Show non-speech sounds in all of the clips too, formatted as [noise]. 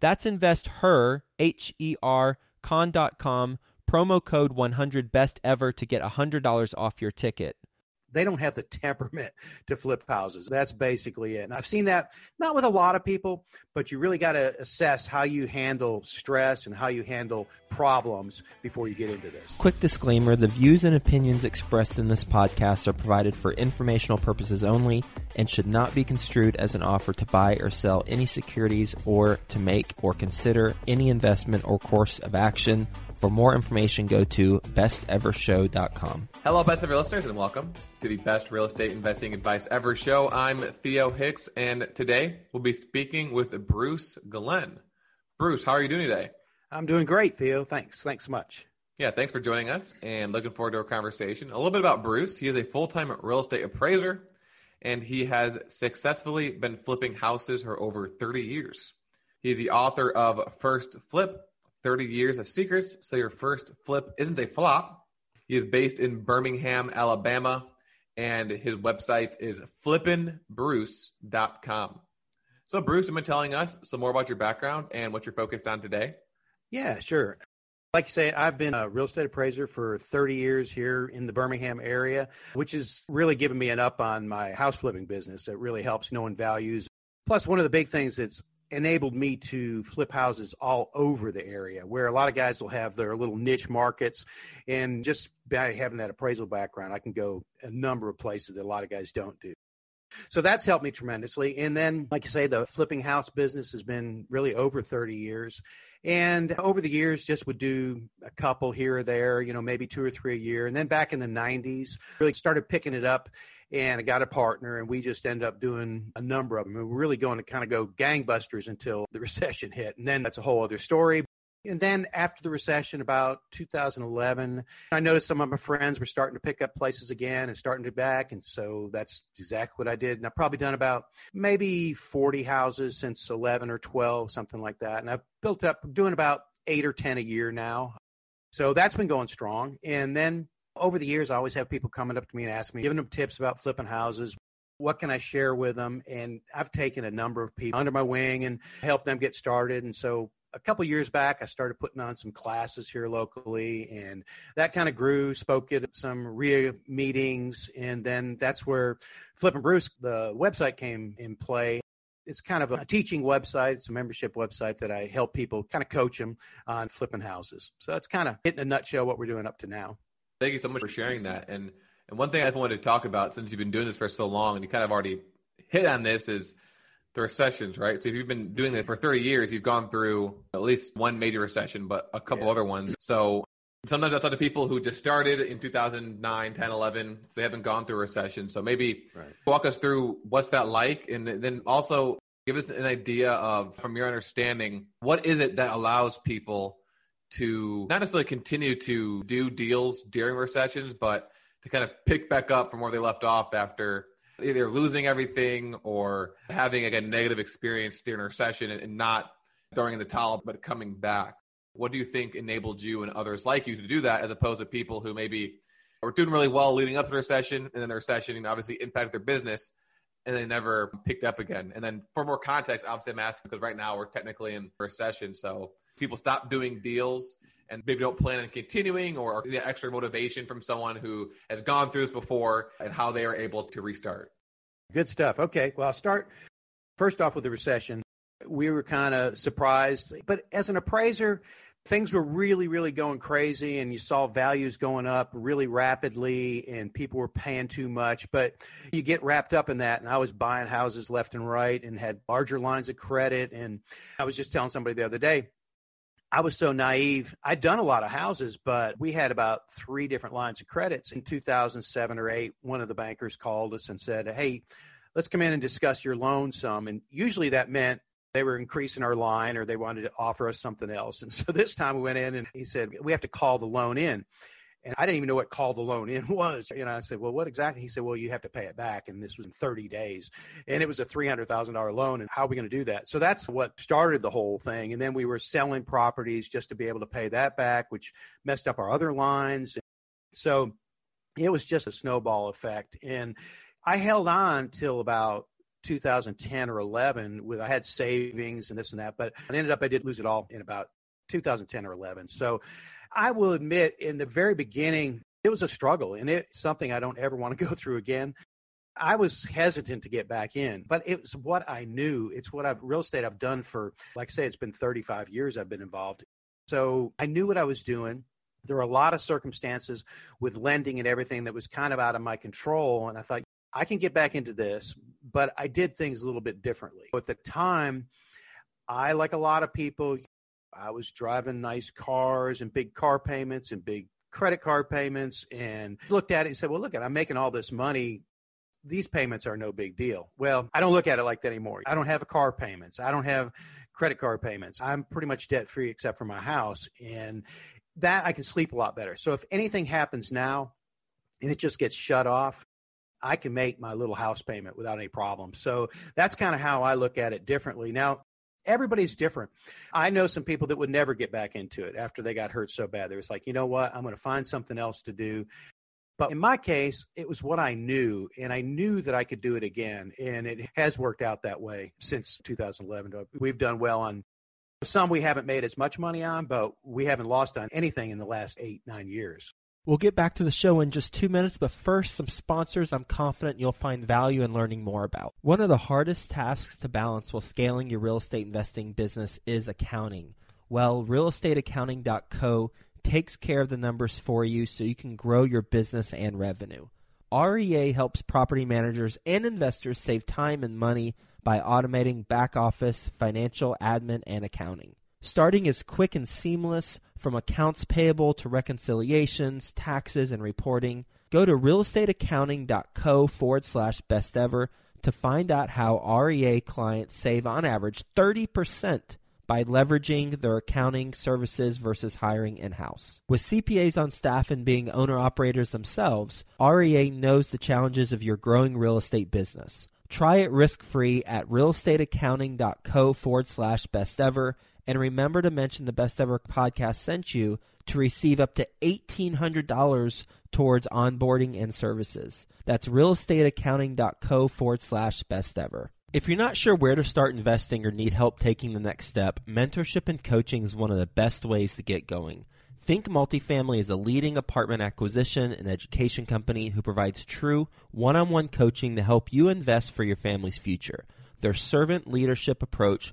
That's investher, H E R, con.com promo code 100 best ever to get $100 off your ticket they don't have the temperament [laughs] to flip houses. That's basically it. And I've seen that not with a lot of people, but you really got to assess how you handle stress and how you handle problems before you get into this. Quick disclaimer the views and opinions expressed in this podcast are provided for informational purposes only and should not be construed as an offer to buy or sell any securities or to make or consider any investment or course of action. For more information, go to bestevershow.com. Hello, Best Ever listeners, and welcome to the Best Real Estate Investing Advice Ever show. I'm Theo Hicks, and today we'll be speaking with Bruce Glenn. Bruce, how are you doing today? I'm doing great, Theo. Thanks. Thanks so much. Yeah, thanks for joining us and looking forward to our conversation. A little bit about Bruce. He is a full time real estate appraiser, and he has successfully been flipping houses for over 30 years. He's the author of First Flip 30 Years of Secrets, so your first flip isn't a flop. He is based in Birmingham, Alabama, and his website is flippinbruce.com. So, Bruce, you've been telling us some more about your background and what you're focused on today. Yeah, sure. Like you say, I've been a real estate appraiser for 30 years here in the Birmingham area, which has really given me an up on my house flipping business. It really helps knowing values. Plus, one of the big things that's enabled me to flip houses all over the area where a lot of guys will have their little niche markets. And just by having that appraisal background i can go a number of places that a lot of guys don't do so that's helped me tremendously and then like you say the flipping house business has been really over 30 years and over the years just would do a couple here or there you know maybe two or three a year and then back in the 90s really started picking it up and I got a partner, and we just ended up doing a number of them. We were really going to kind of go gangbusters until the [laughs] recession hit, and then that's a whole other story. And then after the recession, about 2011, I noticed some of my friends were starting to pick up places again and starting to back. And so that's exactly what I did. And I've probably done about maybe 40 houses since 11 or 12, something like that. And I've built up doing about eight or 10 a year now. So that's been going strong. And then over the years, I always have people coming up to me and asking me, giving them tips about flipping houses. What can I share with them? And I've taken a number of people under my wing and helped them get started. And so a couple years back, I started putting on some classes here locally, and that kind of grew. Spoke at some REIA meetings, and then that's where Flippin' Bruce, the website, came in play. It's kind of a teaching website. It's a membership website that I help people kind of coach them on flipping houses. So that's kind of in a nutshell what we're doing up to now. Thank you so much for sharing that. And and one thing I wanted to talk about since you've been doing this for so long, and you kind of already hit on this, is the recessions, right? So if you've been doing this for 30 years, you've gone through at least one major recession, but a couple yeah. other ones. So sometimes I talk to people who just started in 2009, 10, 11, so they haven't gone through a recession. So maybe right. walk us through what's that like, and then also give us an idea of, from your understanding, what is it that allows people to not necessarily continue to do deals during recessions, but to kind of pick back up from where they left off after either losing everything or having like a negative experience during a recession and, not throwing in the towel, but coming back. What do you think enabled you and others like you to do that as opposed to people who maybe were doing really well leading up to the recession and then the recession obviously impacted their business and they never picked up again? And then for more context, obviously I'm asking because right now we're technically in recession. So people stop doing deals and maybe don't plan on continuing or the extra motivation from someone who has gone through this before and how they are able to restart. Good stuff. Okay. Well, I'll start first off with the recession. We were kind of surprised, but as an appraiser, things were really, really going crazy, and you saw values going up really rapidly, and people were paying too much. But you get wrapped up in that, and I was buying houses left and right and had larger lines of credit. And I was just telling somebody the other day, I was so naive. I'd done a lot of houses, but we had about three different lines of credits. In 2007 or 8, one of the bankers called us and said, Hey, let's come in and discuss your loan some. And usually that meant they were increasing our line or they wanted to offer us something else. And so this time we went in and he said, we have to call the loan in. And I didn't even know what call the loan in [laughs] was. You know, I said, well, what exactly? He said, well, you have to pay it back. And this was in 30 days. And it was a $300,000 loan. And how are we going to do that? So that's what started the whole thing. And then we were selling properties just to be able to pay that back, which messed up our other lines. So it was just a snowball effect. And I held on till about 2010 or 11 with I had savings and this and that, but I ended up I did lose it all in about 2010 or 11. So I will admit in the very beginning it was a struggle and it's something I don't ever want to [laughs] go through again. I was hesitant to get back in, but it was what I knew. It's what I've real estate I've done for like I say it's been 35 years I've been involved. So I knew what I was doing. There were a lot of circumstances with lending and everything that was kind of out of my control and I thought I can get back into this, but I did things a little bit differently. At the time, I, like a lot of people, I was driving nice cars and big car payments and big credit card payments and looked at it and said, well, look, at, I'm making all this money. These payments are no big deal. Well, I don't look at it like that anymore. I don't have car payments. I don't have credit card payments. I'm pretty much debt free except for my house. And that I can sleep a lot better. So if anything happens now and it just gets shut off, I can make my little house payment without any problem. So that's kind of how I look at it differently. Now, everybody's different. I know some people that would never get back into it after they got hurt so bad. They was like, you know what? I'm going to find something else to do. But in my case, it was what I knew, and I knew that I could do it again. And it has worked out that way since 2011. Uh, we've done well on some we haven't made as much money on, but we haven't lost on anything in the last eight, nine years. We'll get back to the show in just two minutes, but first, some sponsors I'm confident you'll find value in learning more about. One of the hardest tasks to balance while scaling your real estate investing business is accounting. Well, realestateaccounting.co takes care of the numbers for you so you can grow your business and revenue. REA helps property managers and investors save time and money by automating back office, financial, admin, and accounting. Starting is quick and seamless from accounts payable to reconciliations, taxes, and reporting. Go to realestateaccounting.co forward slash best ever to find out how REA clients save on average 30% by leveraging their accounting services versus hiring in house. With CPAs on staff and being owner operators themselves, REA knows the challenges of your growing real estate business. Try it risk free at realestateaccounting.co forward slash best ever and remember to mention the Best Ever podcast sent you to receive up to $1,800 towards onboarding and services. That's realestateaccounting.co forward slash best ever. If you're not sure where to start investing or need help taking the next step, mentorship and coaching is one of the best ways to get going. Think Multifamily is a leading apartment acquisition and education company who provides true one on one coaching to help you invest for your family's future. Their servant leadership approach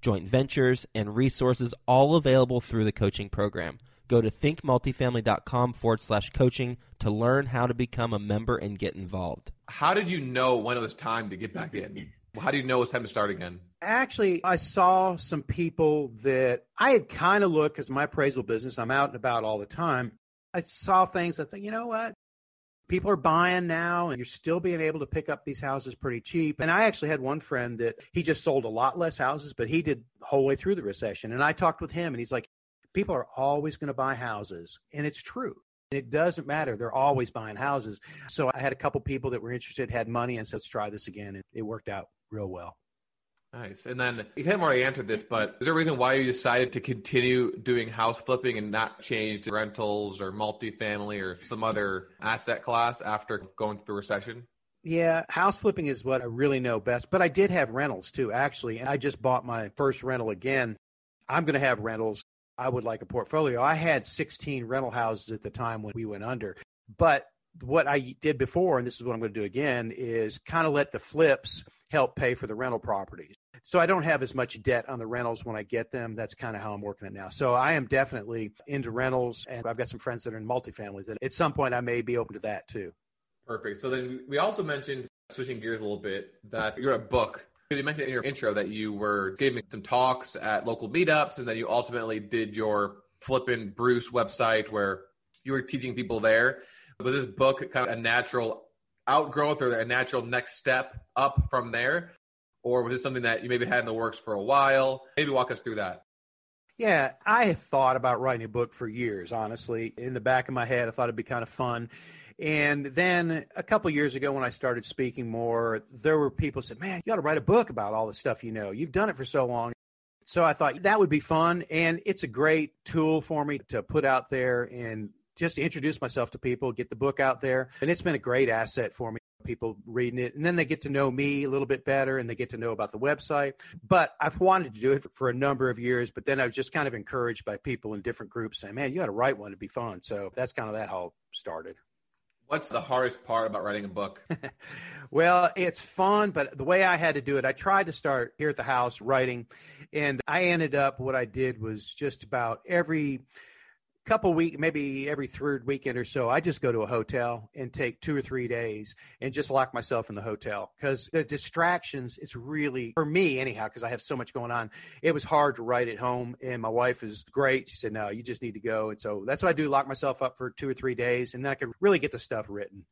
joint ventures, and resources all available through the coaching program. Go to thinkmultifamily.com forward slash coaching to learn how to become a member and get involved. How did you know when it was time to get back in? How do you know it's time to start again? Actually, I saw some people that I had kind of looked because my appraisal business, I'm out and about all the time. I saw things I thought, you know what? People are buying now and you're still being able to pick up these houses pretty cheap. And I actually had one friend that he just sold a lot less houses, but he did the whole way through the recession. And I talked with him and he's like, people are always going to buy houses. And it's true. It doesn't matter. They're always buying houses. So I had a couple people that were interested, had money, and said, let's try this again. And it worked out real well. Nice. And then you kind of already answered this, but is there a reason why you decided to continue doing house flipping and not change to rentals or multifamily or some other asset class after going through the recession? Yeah, house flipping is what I really know best, but I did have rentals too, actually. And I just bought my first rental again. I'm going to have rentals. I would like a portfolio. I had 16 rental houses at the time when we went under. But what I did before, and this is what I'm going to do again, is kind of let the flips help pay for the rental properties. So I don't have as much debt on the rentals when I get them. That's kind of how I'm working it now. So I am definitely into rentals, and I've got some friends that are in multifamilies that at some point I may be open to that too. Perfect. So then we also mentioned switching gears a little bit that you're a book. You mentioned in your intro that you were giving some talks at local meetups, and then you ultimately did your Flippin' Bruce website where you were teaching people there. Was this book kind of a natural outgrowth or a natural next step up from there? Or was it something that you maybe had in the works for a while? Maybe walk us through that. Yeah, I thought about writing a book for years, honestly. In the back of my head, I thought it'd be kind of fun. And then a couple years ago, when I started speaking more, there were people said, "Man, you got to write a book about all the stuff you know. You've done it for so long." So I thought that would be fun, and it's a great tool for me to put out there and just to introduce myself to people, get the book out there, and it's been a great asset for me people reading it. And then they get to know me a little bit better and they get to know about the website. But i've wanted to do it for a number of years but then i was just kind of encouraged by people in different groups saying man you got to write one to be fun. So that's kind of that how it started. What's the hardest part about writing a book? [laughs] well, it's fun, but the way I had to do it, I tried to start here at the house writing, and I ended up what I did was just about every couple week maybe every third weekend or so i just go to a hotel and take two or three days and just lock myself in the hotel. Because the distractions it's really for me anyhow because i have so much going on it was hard to write at home and my wife is great. She said no you just need to go. And so that's what i do lock myself up for two or three days and then i can really get the stuff written.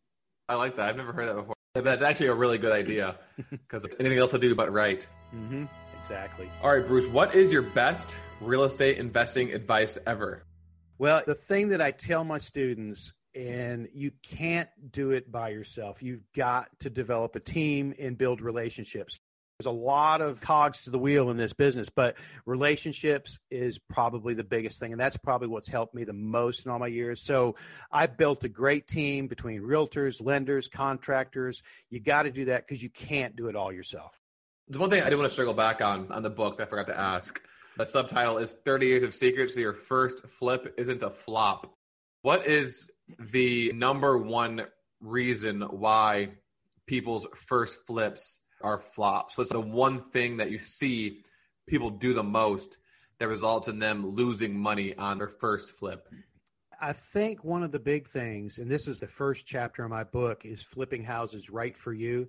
I like that. I've never heard that before. That's actually a really good idea [laughs] because anything else to do but write. Mm-hmm. exactly. All right bruce what is your best real estate investing advice ever well, the thing that I tell my students, and you can't do it by yourself, you've got to develop a team and build relationships. There's a lot of cogs to the wheel in this business, but relationships is probably the biggest thing. And that's probably what's helped me the most in all my years. So I built a great team between realtors, lenders, contractors. You got to do that because you can't do it all yourself. There's one thing I do want to circle back on on the book that I forgot to ask. The subtitle is 30 Years of Secrets so Your First Flip Isn't a Flop. What is the number one reason why people's first flips are flops? What's the one thing that you see people do the most that results in them losing money on their first flip? I think one of the big things, and this is the first chapter of my book, is flipping houses right for you.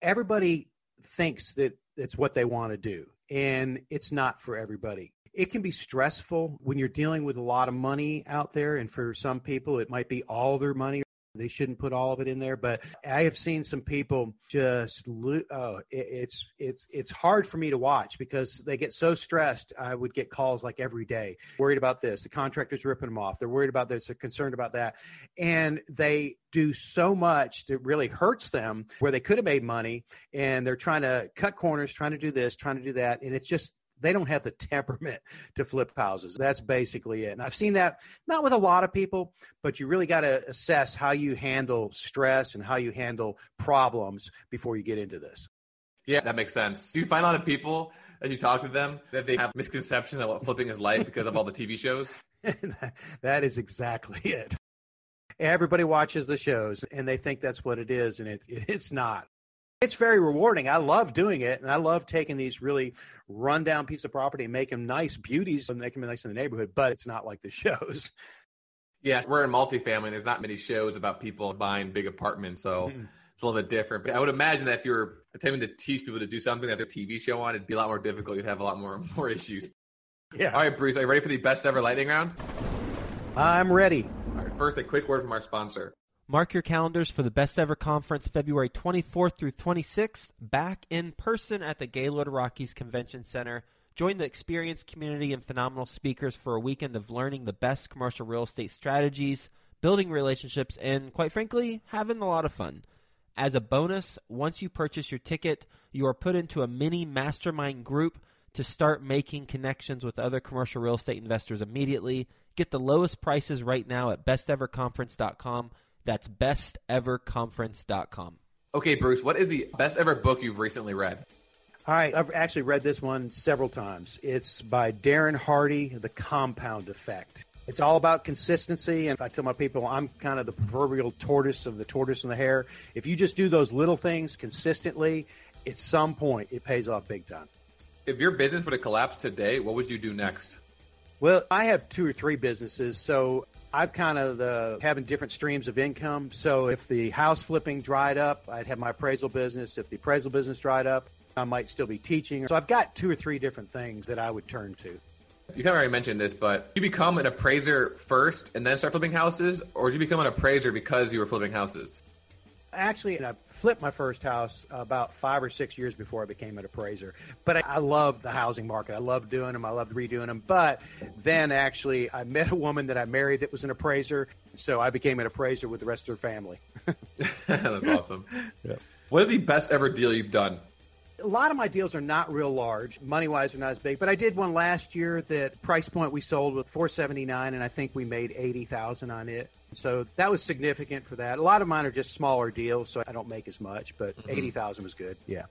Everybody thinks that it's what they want to do and it's not for everybody. It can be stressful when you're dealing with a lot of money out there, and for some people, it might be all their money. They shouldn't put all of it in there, but I have seen some people just oh, it's it's it's hard for me to watch because they get so stressed. I would get calls like every day, worried about this. The contractor's ripping them off. They're worried about this. They're concerned about that, and they do so much that really hurts them where they could have made money, and they're trying to cut corners, trying to do this, trying to do that, and it's just they don't have the temperament [laughs] to flip houses. That's basically it. And I've seen that not with a lot of people, but you really got to assess how you handle stress and how you handle problems before you get into this. Yeah, that makes sense. Do you find a lot of people as you talk to them that they have misconceptions of what flipping is like because of all the TV shows? [laughs] that is exactly it. Everybody watches the shows and they think that's what it is, and it, [laughs] it's not. It's very rewarding. I love doing it, and I love taking these really rundown piece of property and make them nice beauties and make them nice in the neighborhood. But it's not like the shows. Yeah, we're in multifamily. There's not many shows about people buying big apartments, so mm-hmm. it's a little bit different. But I would imagine that if you were attempting to teach people to do something that their TV show on, it'd be a lot more difficult. You'd have a lot more [laughs] more issues. Yeah. All right, Bruce, are you ready for the best ever lightning round? I'm ready. All right. First, a quick word from our sponsor. Mark your calendars for the Best Ever Conference February 24th through 26th, back in person at the Gaylord Rockies Convention Center. Join the experienced community and phenomenal speakers for a weekend of learning the best commercial real estate strategies, building relationships, and quite frankly, having a lot of fun. As a bonus, once you purchase your ticket, you are put into a mini mastermind group to start making connections with other commercial real estate investors immediately. Get the lowest prices right now at besteverconference.com. That's besteverconference.com. Okay, Bruce, what is the best ever book you've recently read? All right, I've actually read this one several times. It's by Darren Hardy, The Compound Effect. It's all about consistency, and I tell my people I'm kind of the proverbial tortoise of the tortoise and the hare. If you just do those little things consistently, at some point it pays off big time. If your business were to collapse today, what would you do next? Well, I have two or three businesses, so I've kind of uh, having different streams of income. So if the house flipping dried up, I'd have my appraisal business. If the appraisal business dried up, I might still be teaching. So I've got two or three different things that I would turn to. You kind of already mentioned this, but you become an appraiser first and then start flipping houses, or did you become an appraiser because you were flipping houses? Actually, I flipped my first house about five or six years before I became an appraiser. But I, I loved the housing market. I loved doing them. I loved redoing them. But then actually, I met a woman that I married that was an appraiser. So I became an appraiser with the rest of her family. [laughs] That's awesome. [laughs] Yeah. What is the best ever deal you've done? a lot of my deals are not real large money wise are not as big but i did one last year that price point we sold with 479 and i think we made 80000 on it so that was significant for that. A lot of mine are just smaller deals so i don't make as much but mm-hmm. 80000 was good. Yeah.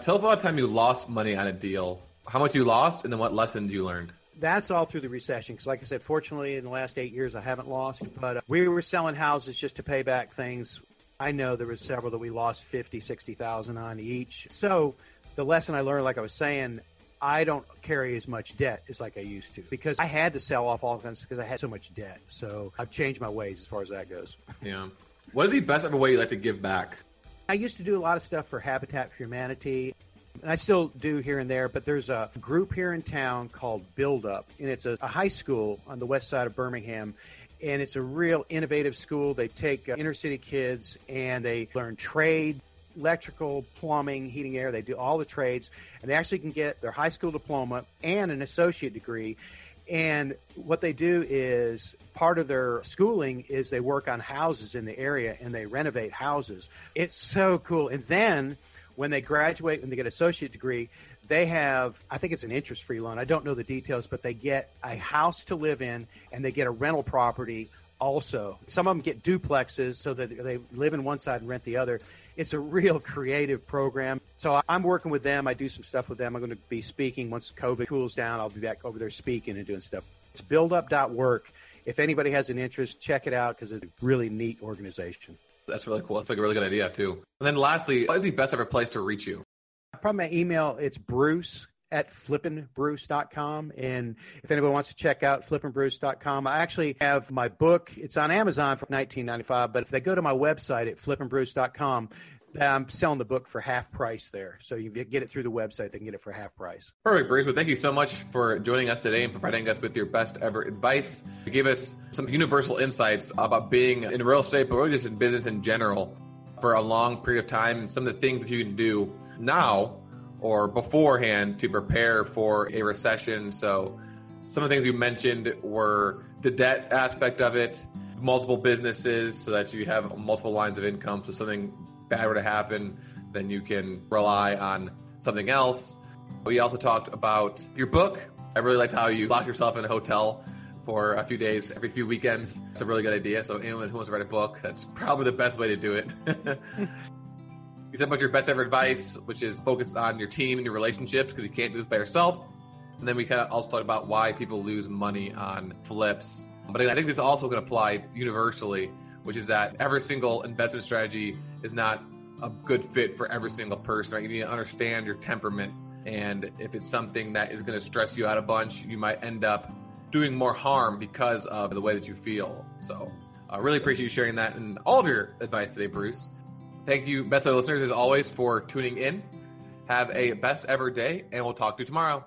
Tell us about time you lost money on a deal. How much you lost and then what lessons you learned? That's all through the recession because like i said fortunately in the last eight years i haven't lost but uh, we were selling houses just to pay back things. I know there was several that we lost 50, 60,000 on each. So the lesson I learned, like I was saying, I don't carry as much debt as like I used to because I had to sell off all kinds because I had so much debt. So I've changed my ways as far as that goes. Yeah. What is the best ever way you like to give back? I used to do a lot of stuff for Habitat for Humanity. And I still do here and there, but there's a group here in town called Build Up, and it's a, a high school on the west side of Birmingham and it's a real innovative school. They take uh, inner city kids and they learn trade, electrical, plumbing, heating, air. They do all the trades, and they actually can get their high school diploma and an associate degree. And what they do is part of their schooling is they work on houses in the area and they renovate houses. It's so cool. And then when they graduate and they get an associate degree, they have i think it's an interest free loan i don't know the details but they get a house to live in and they get a rental property also some of them get duplexes so that they live in one side and rent the other it's a real creative program. So i'm working with them. I do some stuff with them. I'm going to be speaking once covid cools down. I'll be back over there speaking and doing stuff. It's buildup.work if anybody has an interest check it out because it's a really neat organization. That's really cool. That's like a really good idea too. And then lastly, what is the best ever place to reach you? Probably my email, it's bruce at flippinbruce.com. And if anybody wants to check out flippinbruce.com, I actually have my book. It's on Amazon for 19.95, but if they go to my website at flippinbruce.com, I'm selling the book for half price there. So you get it through the website, they can get it for half price. Perfect, Bruce. Well, thank you so much for joining us today and providing us with your best ever advice. You gave us some universal insights about being in real estate, but really just in business in general for a long period of time and some of the things that you can do now or beforehand to prepare for a recession. So, some of the things you mentioned were the debt aspect of it, multiple businesses so that you have multiple lines of income. So, something bad were to happen, then you can rely on something else. We also talked about your book. I really liked how you lock yourself in a hotel for a few days every few weekends. It's a really good idea. So, anyone who wants to write a book, that's probably the best way to do it. [laughs] You said about your best ever advice, which is focus on your team and your relationships because you can't do this by yourself. And then we kind of also talked about why people lose money on flips. But I think this also can apply universally, which is that every single investment strategy is not a good fit for every single person. Right? You need to understand your temperament. And if it's something that is going to stress you out a bunch, you might end up doing more harm because of the way that you feel. So I uh, really appreciate you sharing that and all of your advice today, Bruce. Thank you, best of listeners, as always, for tuning in. Have a best ever day, and we'll talk to you tomorrow.